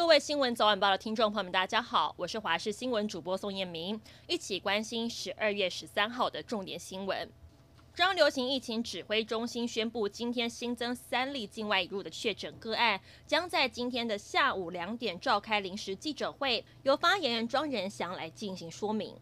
各位新闻早晚报的听众朋友们，大家好，我是华视新闻主播宋彦明，一起关心十二月十三号的重点新闻。中央流行疫情指挥中心宣布，今天新增三例境外引入的确诊个案，将在今天的下午两点召开临时记者会，由发言人庄仁祥来进行说明。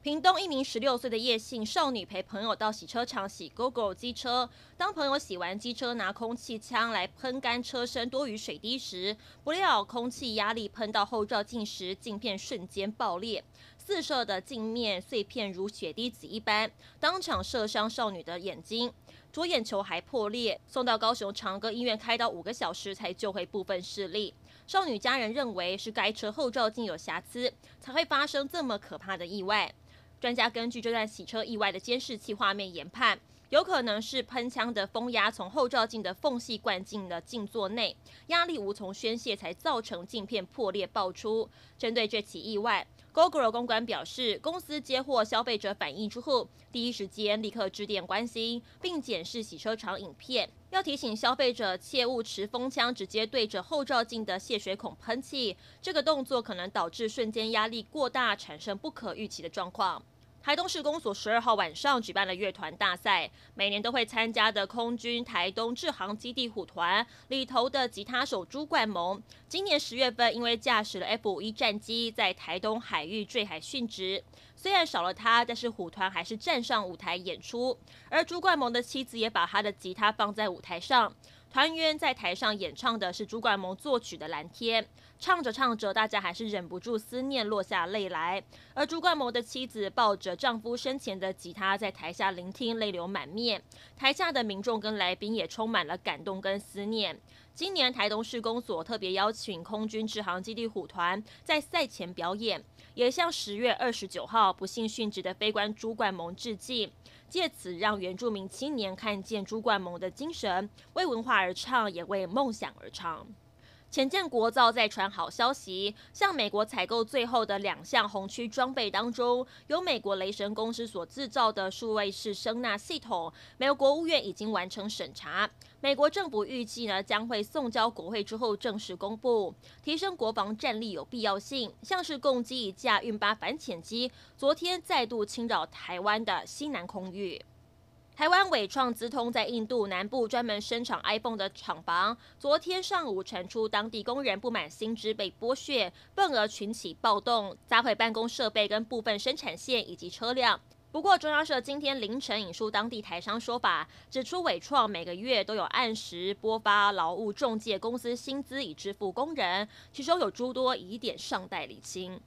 屏东一名十六岁的叶姓少女陪朋友到洗车场洗 GoGo 机车，当朋友洗完机车拿空气枪来喷干车身多余水滴时，不料空气压力喷到后照镜时，镜片瞬间爆裂，四射的镜面碎片如血滴子一般，当场射伤少女的眼睛，左眼球还破裂，送到高雄长庚医院开刀五个小时才救回部分视力。少女家人认为是该车后照镜有瑕疵，才会发生这么可怕的意外。专家根据这段洗车意外的监视器画面研判，有可能是喷枪的风压从后照镜的缝隙灌进了镜座内，压力无从宣泄，才造成镜片破裂爆出。针对这起意外，Gogoro 公关表示，公司接获消费者反映之后，第一时间立刻致电关心，并检视洗车场影片，要提醒消费者切勿持风枪直接对着后照镜的泄水孔喷气，这个动作可能导致瞬间压力过大，产生不可预期的状况。台东市公所十二号晚上举办了乐团大赛，每年都会参加的空军台东志航基地虎团里头的吉他手朱冠蒙，今年十月份因为驾驶了 F 五一战机在台东海域坠海殉职。虽然少了他，但是虎团还是站上舞台演出，而朱冠蒙的妻子也把他的吉他放在舞台上。团员在台上演唱的是主管谋作曲的《蓝天》，唱着唱着，大家还是忍不住思念，落下泪来。而主管谋的妻子抱着丈夫生前的吉他，在台下聆听，泪流满面。台下的民众跟来宾也充满了感动跟思念。今年台东市公所特别邀请空军志航基地虎团在赛前表演，也向十月二十九号不幸殉职的飞官朱冠蒙致敬。借此让原住民青年看见朱冠蒙的精神，为文化而唱，也为梦想而唱。前建国造再传好消息，向美国采购最后的两项红区装备当中，由美国雷神公司所制造的数位式声纳系统，美国国务院已经完成审查，美国政府预计呢将会送交国会之后正式公布。提升国防战力有必要性，像是共机一架运八反潜机，昨天再度侵扰台湾的西南空域。台湾伟创资通在印度南部专门生产 iPhone 的厂房，昨天上午传出当地工人不满薪资被剥削，愤而群起暴动，砸毁办公设备跟部分生产线以及车辆。不过中央社今天凌晨引述当地台商说法，指出伟创每个月都有按时拨发劳务中介公司薪资以支付工人，其中有诸多疑点尚待厘清。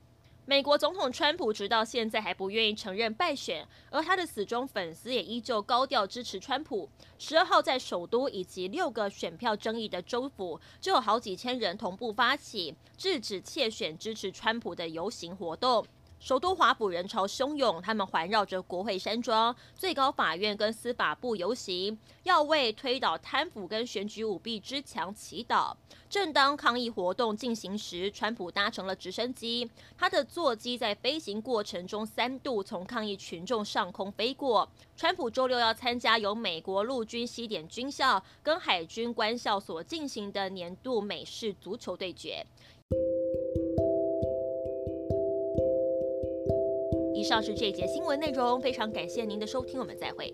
美国总统川普直到现在还不愿意承认败选，而他的死忠粉丝也依旧高调支持川普。十二号在首都以及六个选票争议的州府，就有好几千人同步发起制止窃选支持川普的游行活动。首都华府人潮汹涌，他们环绕着国会山庄、最高法院跟司法部游行，要为推倒贪腐跟选举舞弊之墙祈祷。正当抗议活动进行时，川普搭乘了直升机，他的座机在飞行过程中三度从抗议群众上空飞过。川普周六要参加由美国陆军西点军校跟海军官校所进行的年度美式足球对决。以上是这一节新闻内容，非常感谢您的收听，我们再会。